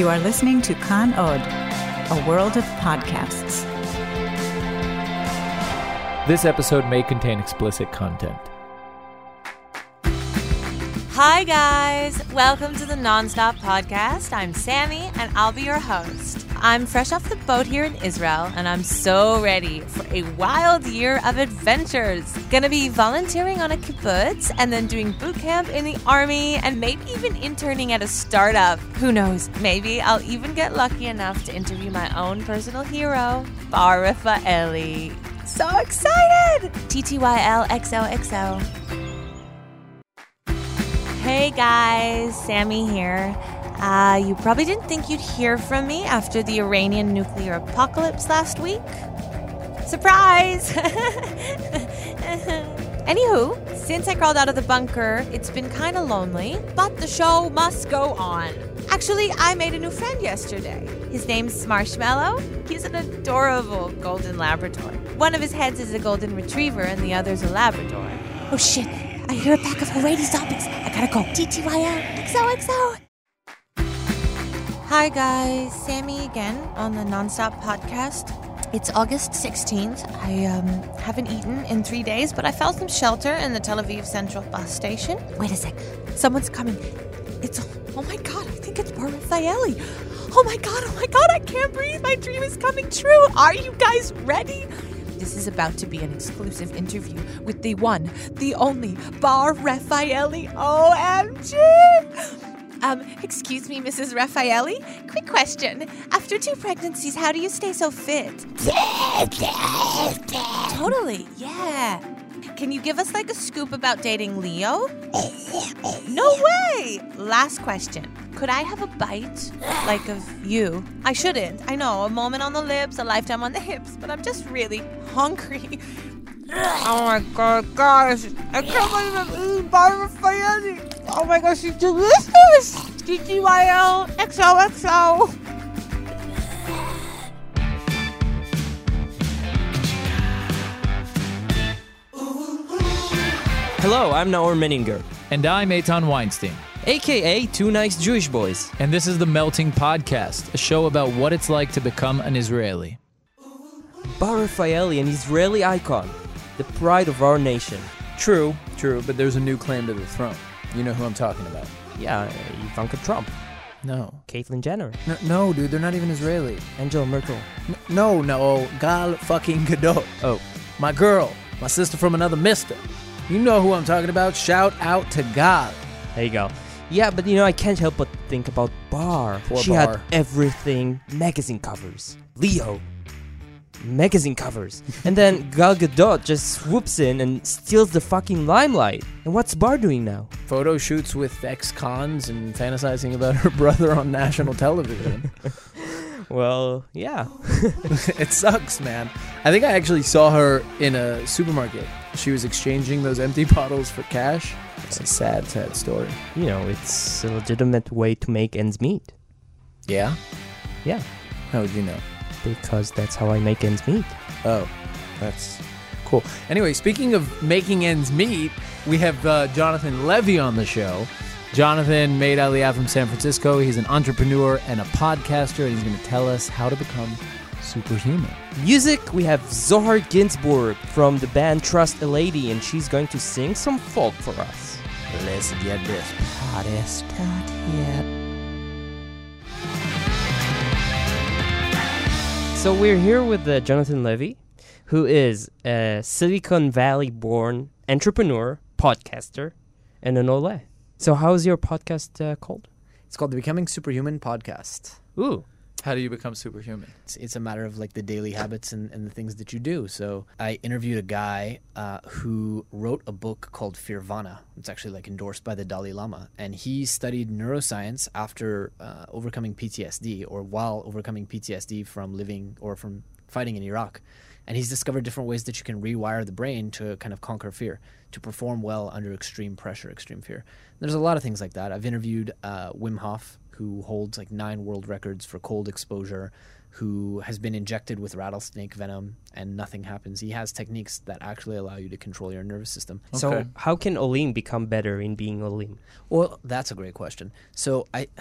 You are listening to Kan Od, a world of podcasts. This episode may contain explicit content. Hi, guys. Welcome to the Nonstop Podcast. I'm Sammy, and I'll be your host. I'm fresh off the boat here in Israel, and I'm so ready for a wild year of adventures. Gonna be volunteering on a kibbutz, and then doing boot camp in the army, and maybe even interning at a startup. Who knows? Maybe I'll even get lucky enough to interview my own personal hero, Bar Rafaeli. So excited! TTYL XOXO. Hey guys, Sammy here. Uh, you probably didn't think you'd hear from me after the Iranian nuclear apocalypse last week. Surprise! Anywho, since I crawled out of the bunker, it's been kind of lonely, but the show must go on. Actually, I made a new friend yesterday. His name's Marshmallow. He's an adorable golden Labrador. One of his heads is a golden retriever, and the other's a Labrador. Oh shit, I hear a pack of Haredi zombies. I gotta go. TTYL. XOXO. Hi, guys. Sammy again on the Nonstop Podcast. It's August 16th. I um, haven't eaten in three days, but I found some shelter in the Tel Aviv Central bus station. Wait a sec. Someone's coming. It's, oh my God, I think it's Bar Rafaeli. Oh my God, oh my God, I can't breathe. My dream is coming true. Are you guys ready? This is about to be an exclusive interview with the one, the only Bar Rafaeli. OMG! Um, excuse me, Mrs. Rafaeli. Quick question. After two pregnancies, how do you stay so fit? totally, yeah. Can you give us like a scoop about dating Leo? No way! Last question. Could I have a bite? Like of you? I shouldn't. I know, a moment on the lips, a lifetime on the hips, but I'm just really hungry. Oh my god, guys! I can't believe I'm eating Bar Rafaeli! Oh my gosh, she's delicious! GGYL XOXO! Hello, I'm Naor Meningher, And I'm Eitan Weinstein. aka Two Nice Jewish Boys. And this is the Melting Podcast, a show about what it's like to become an Israeli. Bar Rafaeli, an Israeli icon, the pride of our nation. True, true, but there's a new claim to the throne. You know who I'm talking about. Yeah, uh, Ivanka Trump, No. Caitlyn Jenner, No, no dude, they're not even Israeli. Angela Merkel. N- no, no, Gal fucking Gadot. Oh, My girl, my sister from another mister. You know who I'm talking about. Shout out to Gal. there you go. Yeah, but you know, I can't help but think about Bar. Poor she Bar. had everything magazine covers. Leo. Magazine covers. and then Gal Gadot just swoops in and steals the fucking limelight. And what's Bar doing now? Photo shoots with ex-cons and fantasizing about her brother on national television. Well, yeah. it sucks, man. I think I actually saw her in a supermarket. She was exchanging those empty bottles for cash. It's a sad, sad story. You know, it's a legitimate way to make ends meet. Yeah? Yeah. How would you know? Because that's how I make ends meet. Oh, that's cool. Anyway, speaking of making ends meet, we have uh, Jonathan Levy on the show. Jonathan made Aliyah from San Francisco. He's an entrepreneur and a podcaster, and he's going to tell us how to become superhuman. Music, we have Zohar Ginsburg from the band Trust a Lady, and she's going to sing some folk for us. Let's get this party started. So we're here with uh, Jonathan Levy, who is a Silicon Valley born entrepreneur, podcaster, and an Ole. So how's your podcast uh, called? It's called the Becoming Superhuman podcast. Ooh. How do you become superhuman? It's, it's a matter of like the daily habits and, and the things that you do. So I interviewed a guy uh, who wrote a book called Fearvana. It's actually like endorsed by the Dalai Lama, and he studied neuroscience after uh, overcoming PTSD or while overcoming PTSD from living or from fighting in Iraq. And he's discovered different ways that you can rewire the brain to kind of conquer fear, to perform well under extreme pressure, extreme fear. There's a lot of things like that. I've interviewed uh, Wim Hof, who holds like nine world records for cold exposure, who has been injected with rattlesnake venom and nothing happens. He has techniques that actually allow you to control your nervous system. So how can Olim become better in being Olim? Well, that's a great question. So I,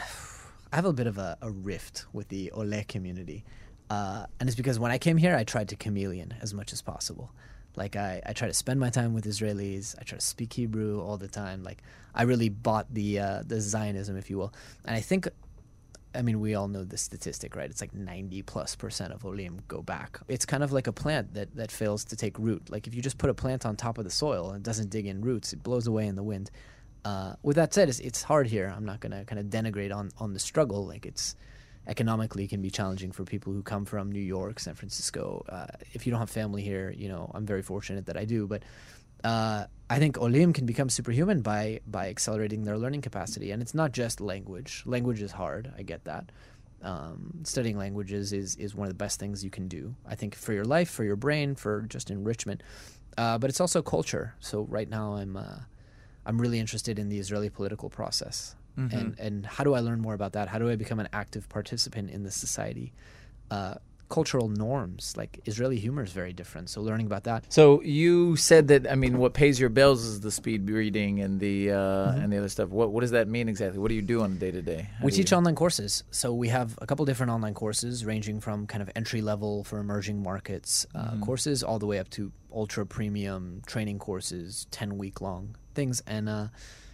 I have a bit of a, a rift with the Ole community. Uh, and it's because when I came here, I tried to chameleon as much as possible. Like I, I try to spend my time with Israelis. I try to speak Hebrew all the time. Like I really bought the uh, the Zionism, if you will. And I think, I mean, we all know the statistic, right? It's like ninety plus percent of olim go back. It's kind of like a plant that that fails to take root. Like if you just put a plant on top of the soil and doesn't dig in roots, it blows away in the wind. Uh, with that said, it's, it's hard here. I'm not gonna kind of denigrate on on the struggle. Like it's economically can be challenging for people who come from New York, San Francisco. Uh, if you don't have family here, you know, I'm very fortunate that I do. But uh, I think Olim can become superhuman by by accelerating their learning capacity, and it's not just language. Language is hard. I get that. Um, studying languages is is one of the best things you can do. I think for your life, for your brain, for just enrichment. Uh, but it's also culture. So right now, I'm uh, I'm really interested in the Israeli political process. Mm-hmm. And, and how do I learn more about that? How do I become an active participant in the society? Uh, cultural norms, like Israeli humor is very different. So learning about that. So you said that I mean, what pays your bills is the speed reading and the uh, and the other stuff. What what does that mean exactly? What do you do on a day to day? We teach online courses. So we have a couple different online courses ranging from kind of entry level for emerging markets uh, courses all the way up to ultra premium training courses, 10 week long things. And uh,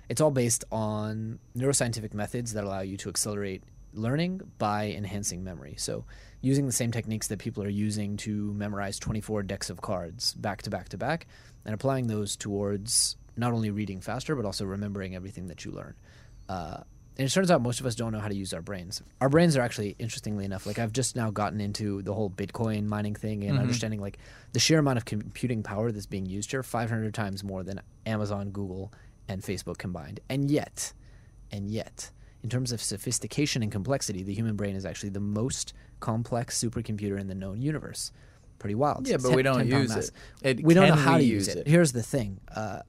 it's all based on neuroscientific methods that allow you to accelerate learning by enhancing memory. So using the same techniques that people are using to memorize 24 decks of cards back to back to back and applying those towards not only reading faster but also remembering everything that you learn. Uh, and it turns out most of us don't know how to use our brains. Our brains are actually, interestingly enough, like I've just now gotten into the whole Bitcoin mining thing and understanding like the sheer amount of computing power that's being used here, 500 times more than Amazon, Google, and Facebook combined. And yet, and yet, in terms of sophistication and complexity, the human brain is actually the most complex supercomputer in the known universe. Pretty wild. Yeah, but 10 we don't use it. It- we don't know how to use use it. it? Here's the thing. Uh,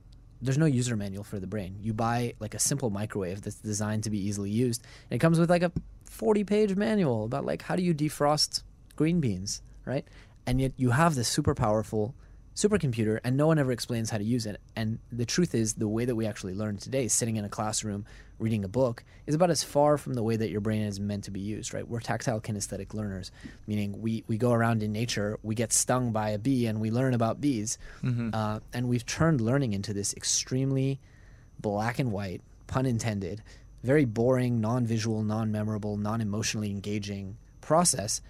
there's no user manual for the brain. You buy like a simple microwave that's designed to be easily used, and it comes with like a 40 page manual about like how do you defrost green beans, right? And yet you have this super powerful supercomputer, and no one ever explains how to use it. And the truth is, the way that we actually learn today, sitting in a classroom reading a book, is about as far from the way that your brain is meant to be used, right? We're tactile kinesthetic learners, meaning we, we go around in nature, we get stung by a bee, and we learn about bees. Uh, and we've turned learning into this extremely black and white, pun intended, very boring, non visual, non memorable, non emotionally engaging process.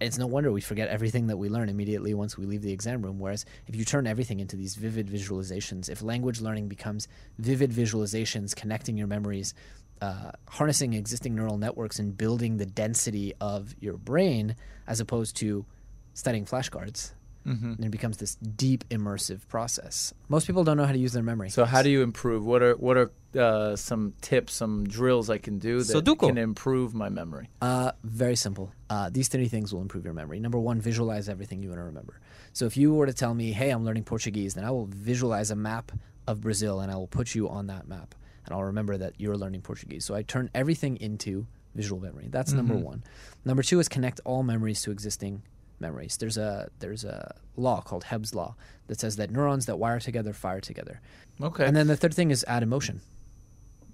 It's no wonder we forget everything that we learn immediately once we leave the exam room. Whereas if you turn everything into these vivid visualizations, if language learning becomes vivid visualizations, connecting your memories, uh, harnessing existing neural networks, and building the density of your brain as opposed to studying flashcards, Mm-hmm. then it becomes this deep immersive process. Most people don't know how to use their memory. So how do you improve? What are what are uh, some tips, some drills I can do that Sudoku. can improve my memory? Uh, very simple. Uh, these three things will improve your memory. Number one, visualize everything you want to remember. So if you were to tell me, hey, I'm learning Portuguese, then I will visualize a map of Brazil and I will put you on that map. And I'll remember that you're learning Portuguese. So I turn everything into visual memory. That's number one. Number two is connect all memories to existing memories. There's a there's a law called Hebb's law that says that neurons that wire together fire together. Okay. And then the third thing is add emotion.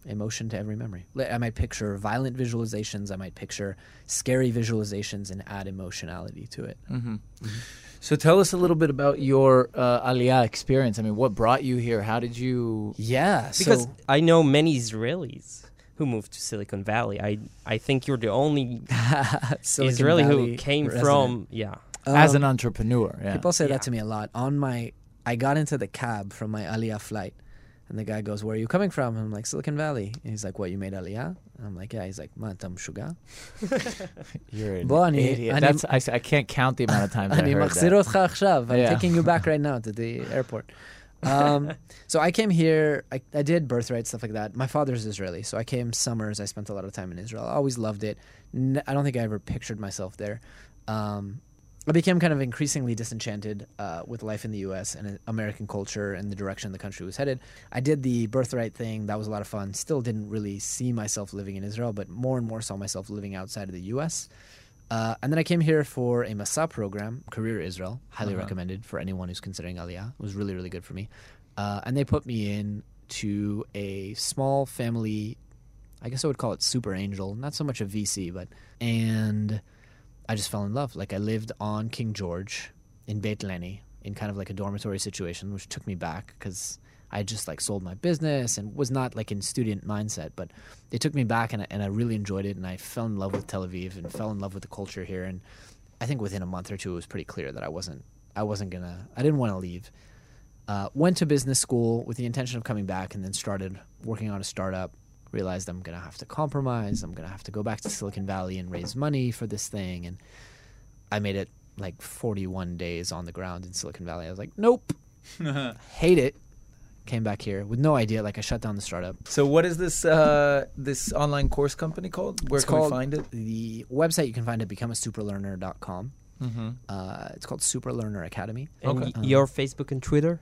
Emotion to every memory. I might picture violent visualizations. I might picture scary visualizations and add emotionality to it. so tell us a little bit about your uh, Aliyah experience. I mean, what brought you here? How did you? Yeah, Because so I know many Israelis who moved to Silicon Valley. I I think you're the only Israeli Valley who came resident. from yeah um, as an entrepreneur. Yeah. People say yeah. that to me a lot. On my I got into the cab from my Aliyah flight, and the guy goes, "Where are you coming from?" I'm like, "Silicon Valley." And he's like, "What? You made Aliyah?" And I'm like, "Yeah." He's like, "Man, I'm shuga." You're an Bo, idiot. That's, I, I can't count the amount of times I heard that. I'm taking you back right now to the airport. Um, so I came here. I, I did birthright stuff like that. My father's Israeli, so I came summers. I spent a lot of time in Israel. I always loved it. N- I don't think I ever pictured myself there. Um, I became kind of increasingly disenchanted uh, with life in the U.S. and uh, American culture and the direction the country was headed. I did the birthright thing. That was a lot of fun. Still didn't really see myself living in Israel, but more and more saw myself living outside of the U.S. Uh, and then I came here for a Masa program, Career Israel, highly recommended for anyone who's considering Aliyah. It was really, really good for me. Uh, and they put me in to a small family, I guess I would call it super angel, not so much a VC, but and I just fell in love. Like I lived on King George in Beit Leni in kind of like a dormitory situation, which took me back because I just like sold my business and was not like in student mindset, but they took me back and I, and I really enjoyed it and I fell in love with Tel Aviv and fell in love with the culture here and I think within a month or two it was pretty clear that I wasn't I wasn't gonna I didn't want to leave. Uh, went to business school with the intention of coming back and then started working on a startup. Realized I'm gonna have to compromise. I'm gonna have to go back to Silicon Valley and raise money for this thing. And I made it like 41 days on the ground in Silicon Valley. I was like, nope, hate it. Came back here with no idea. Like I shut down the startup. So what is this uh, this online course company called? Where It's can called- we find it? The website you can find it becomeasuperlearner.com. Mm-hmm. Uh, it's called Super Learner Academy. And Okay. y- your Facebook and Twitter?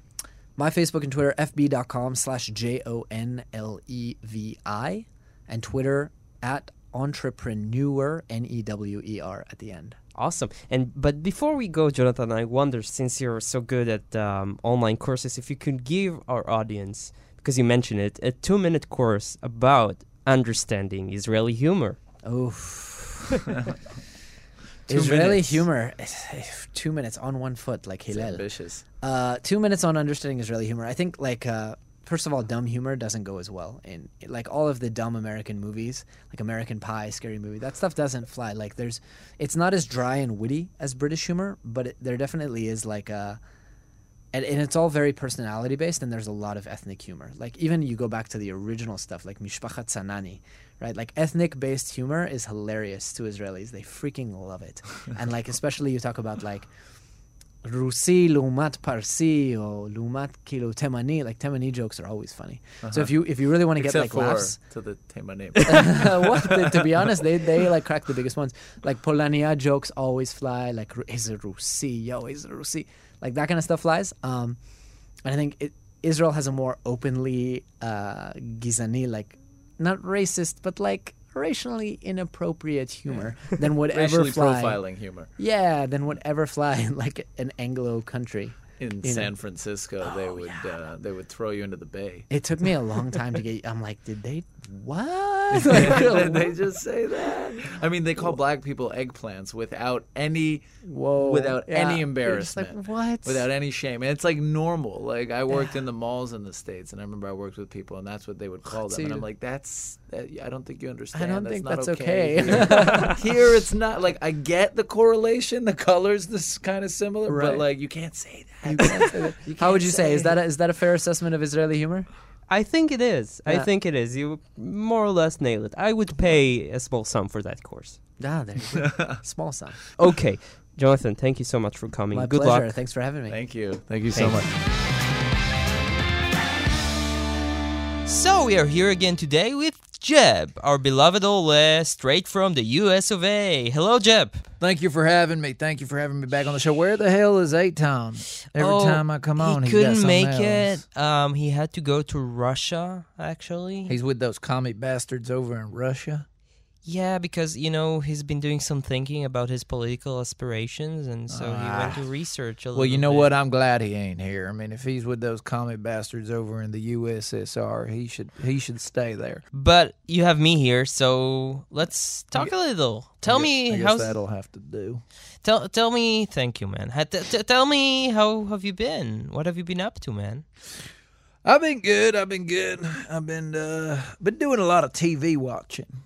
My Facebook and Twitter, fb.com slash J O N L E V I, and Twitter at entrepreneur, N E W E R at the end. Awesome. And but before we go, Jonathan, I wonder since you're so good at um, online courses, if you could give our audience, because you mentioned it, a two-minute course about understanding Israeli humor. Oh. Two Israeli minutes. humor. Two minutes on one foot, like It's ambitious. Uh, two minutes on understanding Israeli humor. I think like uh, first of all, dumb humor doesn't go as well in like all of the dumb American movies, like American Pie, Scary Movie. That stuff doesn't fly. Like there's, it's not as dry and witty as British humor, but it, there definitely is like a. And, and it's all very personality based, and there's a lot of ethnic humor. Like even you go back to the original stuff, like Mishpachat Sanani, right? Like ethnic based humor is hilarious to Israelis. They freaking love it, and like especially you talk about like Rusi לעומת Parsi or לעומת כאילו Temani, like Temani jokes are always funny. So if you if you really want to get Except like for laughs, to the Temanim. what? To- to be honest, they they like crack the biggest ones. Like Polania jokes always fly. Like is it Rusi? Yo, is it Rusi? Like that kind of stuff flies. Um, and I think it, Israel has a more openly uh, gizani, like not racist, but like racially inappropriate humor than would ever Racially fly. profiling humor. Yeah, than would ever fly in like an Anglo country. In You know. San Francisco, they would uh, they would throw you into the bay. It took me a long time to get. I'm like, did they what? Like, Did they just say that? I mean, they call black people eggplants without any Whoa! without Yeah. any embarrassment. Like, what? without any shame. And it's like normal. Like I worked in the malls in the states, and I remember I worked with people, and that's what they would call them. And I'm like, that's that, I don't think you understand. I don't that's think not that's okay. okay. Here. Here it's not like I get the correlation. The colors this kind of similar, but like you can't say that. You can't say that. You How would you say? Is say that a, is that a fair assessment of Israeli humor? I think it is. I think it is. You more or less nail it. I would pay a small sum for that course. Ah, there you go. Small sum. Okay, Jonathan, thank you so much for coming. My Good pleasure. luck. Thanks for having me. Thank you. Thank you so Thank much. So we are here again today with Jeb, our beloved Ole, straight from the US of A. Hello, Jeb. Thank you for having me. Thank you for having me back on the show. Where the hell is Aton? Every Oh, time I come on, he couldn't make else. it. Um, he had to go to Russia. Actually, He's with those commie bastards over in Russia. Yeah, because you know he's been doing some thinking about his political aspirations, and so he went to research a little. Well, you know bit. what? I'm glad he ain't here. I mean, if he's with those commie bastards over in the USSR, he should he should stay there. But you have me here, so let's talk a little. Tell me guess, I guess how's that'll have to do. tell tell me. Thank you, man. T- t- tell me how have you been? What have you been up to, man? I've been good. I've been good. I've been uh been doing a lot of TV watching.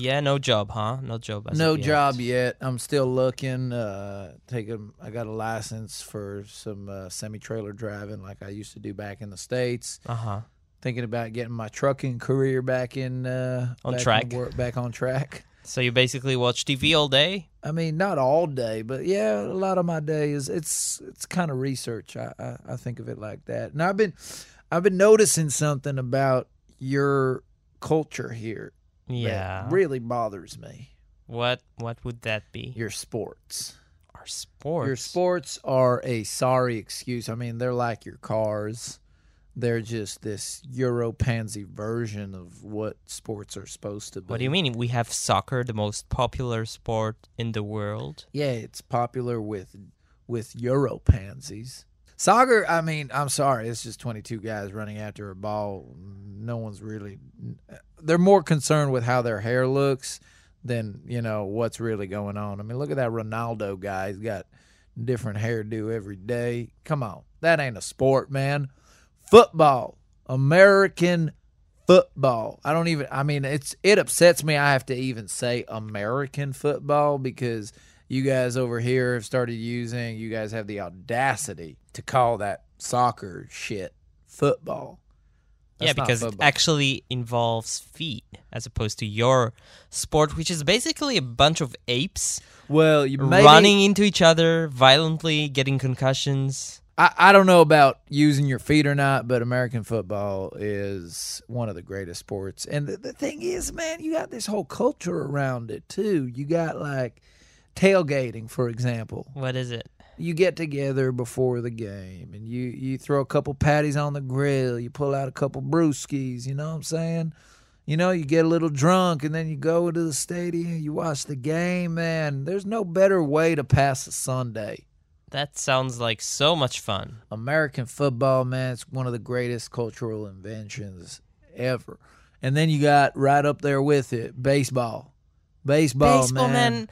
Yeah, no job, huh? No job. no job yet. I'm still looking. Uh, taking. I got a license for some uh, semi trailer driving, like I used to do back in the states. Uh huh. Thinking about getting my trucking career back in uh, On back track. work, back on track. So you basically watch TV all day? I mean, not all day, but yeah, a lot of my day is it's it's kind of research. I, I I think of it like that. And I've been I've been noticing something about your culture here Yeah. really bothers me. What What would that be? Your sports. Our sports. Your sports are a sorry excuse. I mean, they're like your cars. They're just this Euro pansy version of what sports are supposed to be. What do you mean? We have soccer, the most popular sport in the world. Yeah, it's popular with with Euro pansies. Soccer, I mean, I'm sorry, it's just 22 guys running after a ball. No one's really. They're more concerned with how their hair looks than you know what's really going on. I mean, look at that Ronaldo guy. He's got different hairdo every day. Come on, that ain't a sport, man. Football, American football. I don't even. I mean, it's it upsets me. I have to even say American football because you guys over here have started using. You guys have the audacity to call that soccer shit football. yeah, That's not because it actually involves feet as opposed to your sport, which is basically a bunch of apes well, running into each other violently, getting concussions. I, I don't know about using your feet or not, but American football is one of the greatest sports. And the, the thing is, man, you got this whole culture around it too. You got like tailgating, for example. What is it? You get together before the game and you, you throw a couple patties on the grill. You pull out a couple brewskis. You know what I'm saying? You know, you get a little drunk and then you go to the stadium. You watch the game, man. There's no better way to pass a Sunday. That sounds like so much fun. American football, man, it's one of the greatest cultural inventions ever. And then you got right up there with it, baseball. Baseball, Baseball, man. man,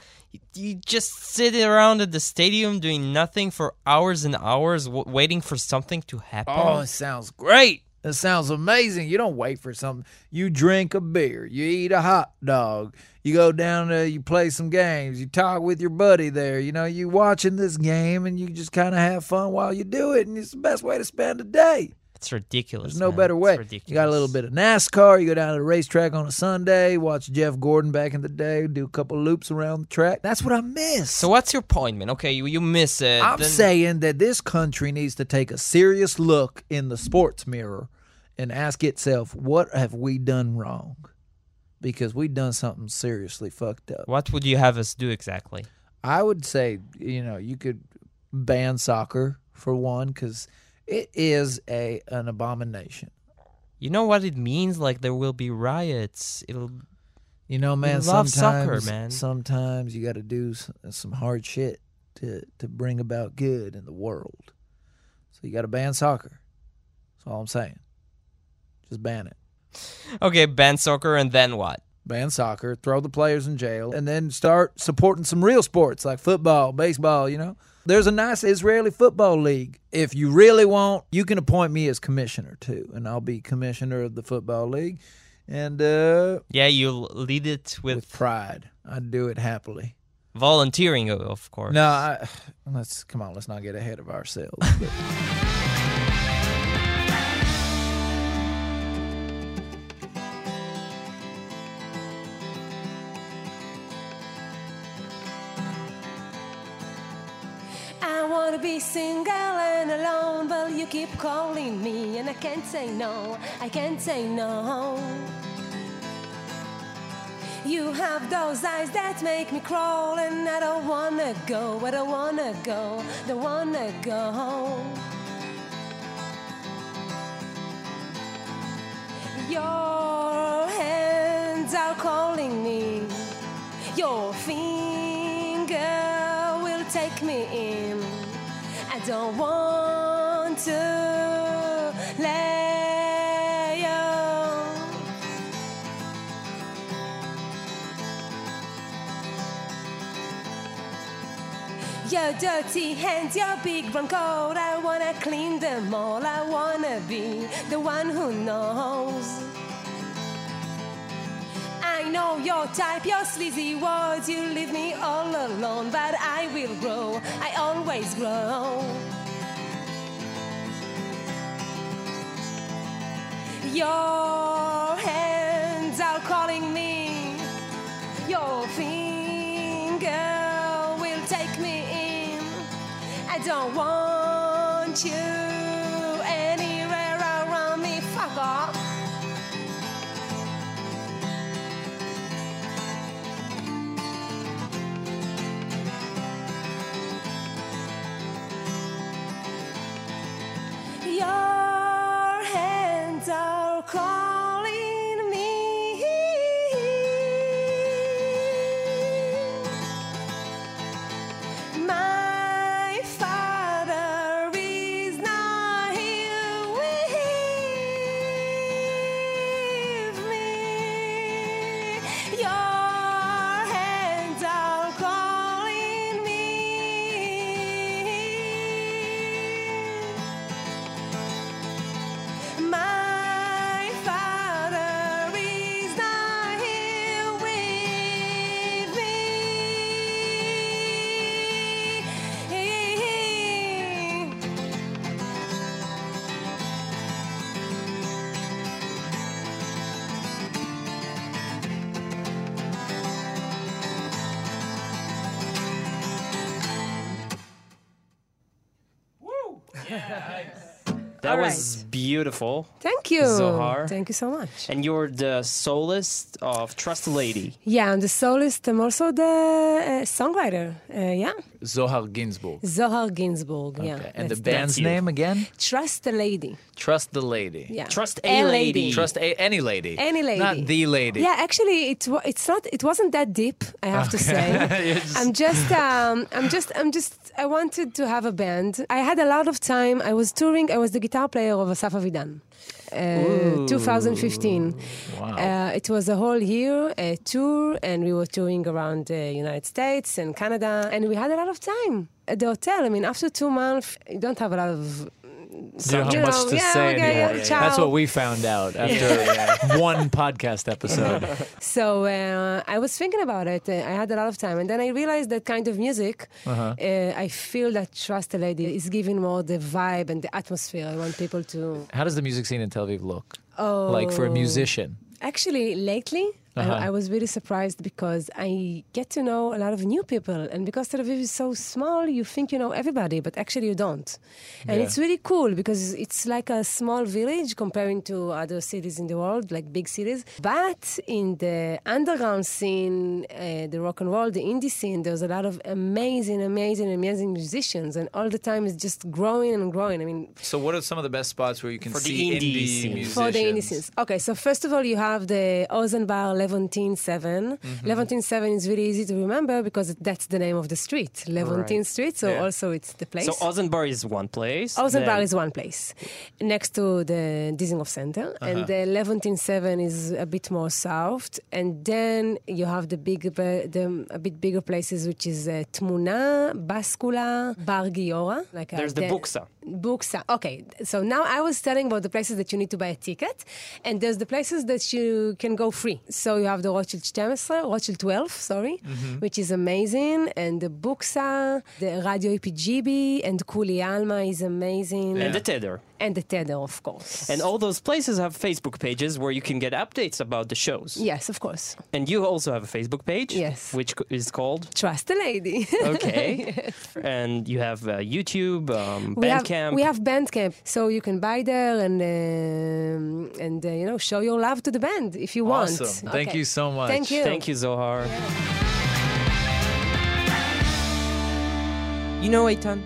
you- just sit around at the stadium doing nothing for hours and hours, w- waiting for something to happen. Oh, it sounds great. It sounds amazing. You don't wait for something. You drink a beer. You eat a hot dog. You go down to, you play some games. You talk with your buddy there. You know, you watching this game and you just kind of have fun while you do it. And it's the best way to spend a day. It's ridiculous. There's no man. better way. You got a little bit of NASCAR. You go down to the racetrack on a Sunday, watch Jeff Gordon back in the day, do a couple loops around the track. That's what I miss. So what's your point, man? Okay, you, you miss it. I'm then- saying that this country needs to take a serious look in the sports mirror and ask itself, what have we done wrong? Because we've done something seriously fucked up. What would you have us do exactly? I would say, you know, you could ban soccer for one, because it is a an abomination. You know what it means? Like there will be riots. It'll You know, man. love sometimes, soccer, man. Sometimes you got to do some hard shit to to bring about good in the world. So you got to ban soccer. That's all I'm saying. Just ban it. okay. Ban soccer and then what? Ban soccer. Throw the players in jail, and then start supporting some real sports like football, baseball. You know, there's a nice Israeli football league. If you really want, you can appoint me as commissioner too, and I'll be commissioner of the football league. And uh, Yeah, you'll lead it with, with pride, I'd do it happily. volunteering, of course. No, I, let's come on. Let's not get ahead of ourselves. single and alone, but you keep calling me, and I can't say no. I can't say no. You have those eyes that make me crawl, and I don't wanna go. I don't wanna go. Don't wanna go. Your hands are calling me. Your finger will take me in. Don't want to let you. Your dirty hands, your big brown coat, I wanna clean them all. I wanna be the one who knows. I know your type, your sleazy words. You leave me all alone, but I will grow. I always grow. Your hands are calling me. Your finger will take me in. I don't want you That All was beautiful. Thank you. Zohar. Thank you so much. And you're the soloist of Trust the Lady. Yeah, I'm the soloist. I'm also the uh, songwriter. Uh, yeah, Zohar Ginsburg. Zohar Ginsburg. Yeah, Okay. And the band's name again? Trust the Lady. Trust the Lady. Yeah, Trust a lady. Trust a, any lady. Any lady. Not the lady. Yeah, actually, it it's not. It wasn't that deep. I have to say. Just- I'm just. Um, I'm just. I'm just. I wanted to have a band. I had a lot of time. I was touring. I was the guitar player of Asaf Avidan. Uh, 2015. Wow. Uh, it was a whole year a tour, and we were touring around the United States and Canada, and we had a lot of time at the hotel. I mean, after two months, you don't have a lot of. You don't you have much to yeah, say okay, anymore. yeah. That's what we found out after one podcast episode. So uh, I was thinking about it. I had a lot of time, and then I realized that kind of music. Uh-huh. Uh, I feel that Trust the Lady is giving more the vibe and the atmosphere. I want people to. How does the music scene in Tel Aviv look? Oh, Like for a musician? Actually, lately. Uh-huh. I, I was really surprised because I get to know a lot of new people, and because Tel Aviv is so small, you think you know everybody, but actually you don't. And Yeah. it's really cool because it's like a small village comparing to other cities in the world, like big cities. But in the underground scene, uh, the rock and roll, the indie scene, there's a lot of amazing, amazing, amazing musicians, and all the time it's just growing and growing. I mean, So, what are some of the best spots where you can For the see indie indie, scene. musicians? for the innocence. Okay, so first of all, you have the Ozenbar Levontin 7. Mm-hmm. Levontin 7 is really easy to remember because that's the name of the street, Levontin Street. So Yeah. also it's the place. So Ozenbar is one place. Ozenbar is one place next to the Dizengoff Center, Uh-huh. and the Levontin Seven is a bit more south, and then you have the big, the a bit bigger places, which is uh, Tmuna, Bascula, Bar Giora. Like a There's the de- Buksa. Buksa. Okay, so now I was telling about the places that you need to buy a ticket, and there's the places that you can go free. So you have the Rothschild 12, Rothschild 12, sorry, which is amazing, and the Buksa, the Radio EPGB, and Kuli Alma is amazing, And the Teder. and the Teder, of course. And all those places have Facebook pages where you can get updates about the shows. yes, of course. And you also have a Facebook page. Yes. Which is called. Trust the lady. Okay. And you have uh, YouTube, um, We have, Bandcamp. we have Bandcamp, so you can buy there and um, and uh, you know show your love to the band if you want. Awesome. Thank Okay. you so much. Thank you. Thank you, Zohar. You know, Eitan,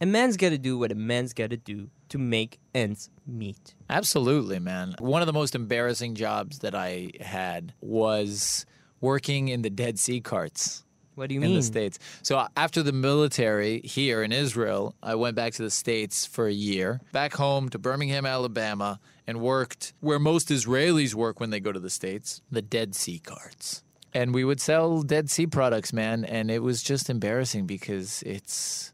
a man's got to do what a man's got to do to make ends meet. Absolutely, man. One of the most embarrassing jobs that I had was working in the Dead Sea carts. What do you in mean? the states. So uh, after the military here in Israel, I went back to the states for a year, back home to Birmingham, Alabama, and worked where most Israelis work when they go to the states, the Dead Sea carts. And we would sell Dead Sea products, man, and it was just embarrassing because it's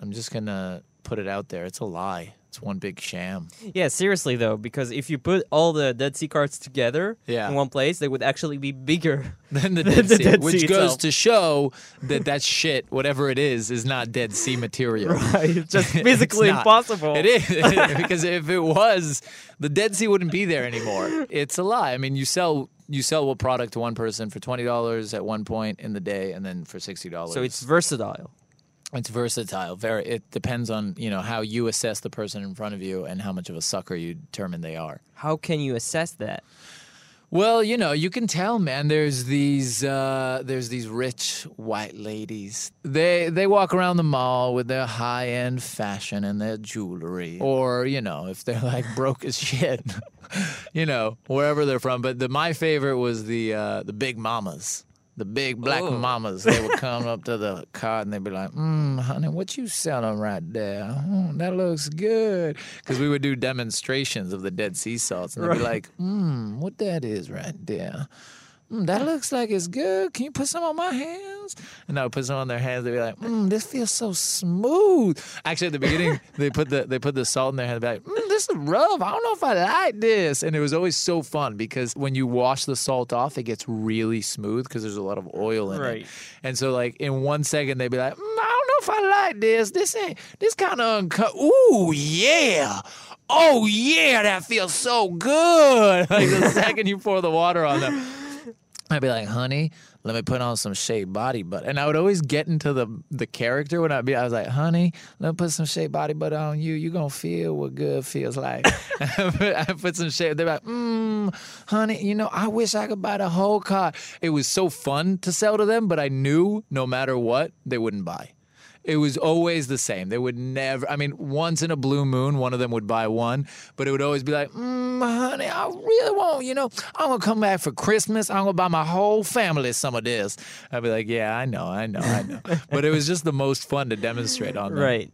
I'm just going to put it out there. It's a lie. It's one big sham. Yeah, seriously though, because if you put all the Dead Sea cards together Yeah. in one place, they would actually be bigger. Than the Dead The Sea, Dead which Sea goes itself. to show that that shit, whatever it is, is not Dead Sea material. Right, it's just physically not. impossible. It is because if it was, the Dead Sea wouldn't be there anymore. It's a lie. I mean, you sell you sell a product to one person for twenty dollars at one point in the day, and then for sixty dollars. So it's versatile. It's versatile. Very. It depends on you know how you assess the person in front of you and how much of a sucker you determine they are. How can you assess that? Well, you know, you can tell, man. There's these uh, there's these rich white ladies. They they walk around the mall with their high end fashion and their jewelry, or you know, if they're like broke as shit, you know, wherever they're from. But the my favorite was the uh, the big mamas. The big black Oh. mamas, they would come up to the car and they'd be like, mm, honey, what you selling right there? Mm, that looks good. Because we would do demonstrations of the Dead Sea salts. And they'd be like, mm, what that is right there? Mm, that looks like it's good. Can you put some on my hands? And I would put some on their hands. They'd be like, mm, this feels so smooth. Actually, at the beginning, they put the they put the salt in their hand. They'd be like, mm, this is rough. I don't know if I like this. And it was always so fun because when you wash the salt off, it gets really smooth because there's a lot of oil in Right. it. And so, like in one second, they'd be like, mm, I don't know if I like this. This ain't this kind of uncut. Ooh, yeah. Oh yeah, that feels so good. Like the second you pour the water on them. I'd be like, honey, let me put on some shea body butter. And I would always get into the the character when I'd be, I was like, honey, let me put some shea body butter on you. You're gonna feel what good feels like. I, put, some shea. They're like, mm, honey, you know, I wish I could buy the whole car. It was so fun to sell to them, but I knew no matter what, they wouldn't buy. It was always the same. They would never. I mean, once in a blue moon, one of them would buy one, but it would always be like, mm, "Honey, I really want. You know, I'm gonna come back for Christmas. I'm gonna buy my whole family some of this." I'd be like, "Yeah, I know, I know, I know." but it was just the most fun to demonstrate on them. Right.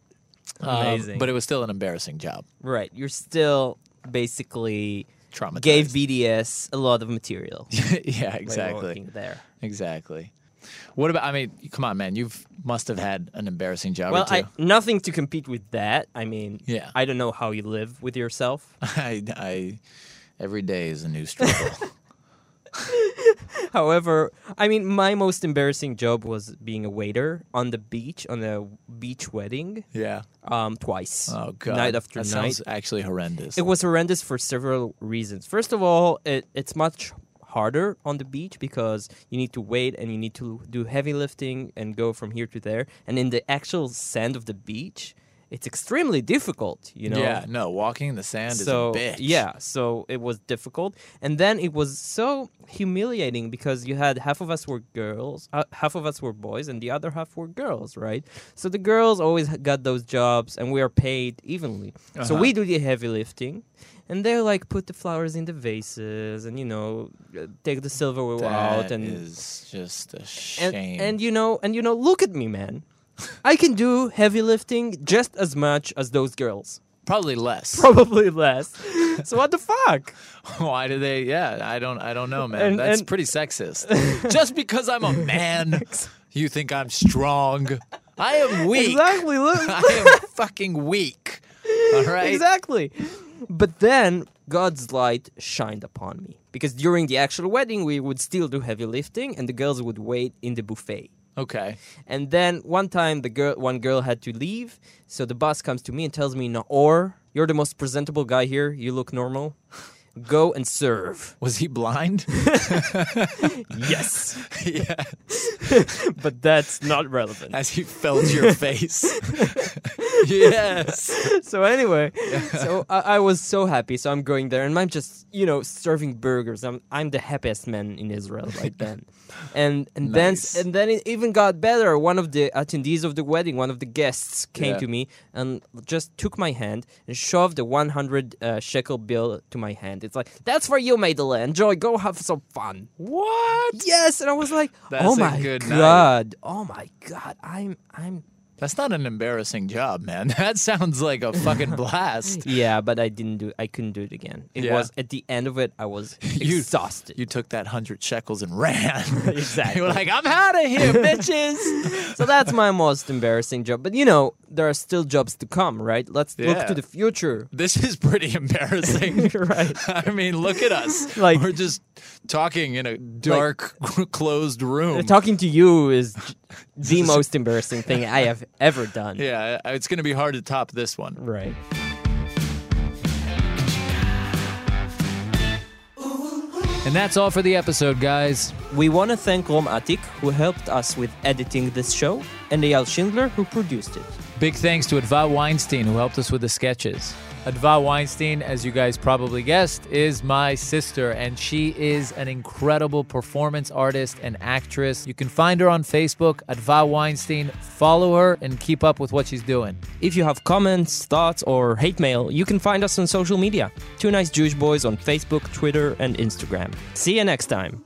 Um, Amazing. but it was still an embarrassing job. Right. You're still basically Traumatized. gave BDS a lot of material. yeah, exactly. there. Exactly. What about? I mean, come on, man. You've must have had an embarrassing job Well, or two. I nothing to compete with that. I mean, Yeah. I don't know how you live with yourself. I, I, every day is a new struggle. However, I mean, my most embarrassing job was being a waiter on the beach on a beach wedding. yeah. Um, twice. Oh god. Night after that night. sounds actually horrendous. It was horrendous for several reasons. First of all, it, it's much harder on the beach because you need to wait and you need to do heavy lifting and go from here to there. And in the actual sand of the beach, it's extremely difficult, you know? Yeah, no, walking in the sand so is a bitch. yeah so it was difficult and then it was so humiliating because you had half of us were girls uh, half of us were boys and the other half were girls right so the girls always got those jobs and we are paid evenly so Uh-huh. we do the heavy lifting and they're like put the flowers in the vases and you know uh, take the silverware out and is just a and, shame. and you know and you know look at me man i can do heavy lifting just as much as those girls probably less. probably less so what the fuck Why do they? Yeah, I don't. I don't know, man. And- That's and- pretty sexist. Just because I'm a man, you think I'm strong? I am weak. Exactly. Look. I am fucking weak. All right. exactly. But then God's light shined upon me because during the actual wedding we would still do heavy lifting and the girls would wait in the buffet. Okay. And then one time the girl one girl had to leave, so the boss comes to me and tells me, "No, or you're the most presentable guy here. You look normal. Go and serve." Was he blind? Yes. yeah. but that's not relevant. As he felt your face. yes. so anyway, so I, I was so happy. So I'm going there, and I'm just you know serving burgers. I'm I'm the happiest man in Israel right then, and and Nice. then and then it even got better. One of the attendees of the wedding, one of the guests, came Yeah. to me and just took my hand and shoved a 100 uh, shekel bill to my hand. It's like that's for you, Maidele. Enjoy. Go have some fun. What? Yes, and I was like, That's oh my good night. god, oh my god, I'm I'm That's not an embarrassing job, man. That sounds like a fucking blast. Yeah, but I didn't do. I couldn't do it again. It Yeah. was at the end of it. I was You- exhausted. You took that hundred shekels and ran. Exactly. you were like, I'm out of here, bitches. so that's my most embarrassing job. But you know, there are still jobs to come, right? Let's look to the future. This is pretty embarrassing. right. I mean, look at us. Like- we're just talking in a dark, closed room. Uh, talking to you is the most embarrassing thing I have ever done. yeah, it's going to be hard to top this one. Right. And that's all for the episode, guys. We want to thank Rom Atik, who helped us with editing this show, and Eyal Schindler, who produced it. Big thanks to Adva Weinstein, who helped us with the sketches. Adva Weinstein, as you guys probably guessed, is my sister, and she is an incredible performance artist and actress. You can find her on Facebook, Adva Weinstein. Follow her and keep up with what she's doing. If you have comments, thoughts, or hate mail, you can find us on social media. Two Nice Jewish Boys on Facebook, Twitter, and Instagram. See you next time.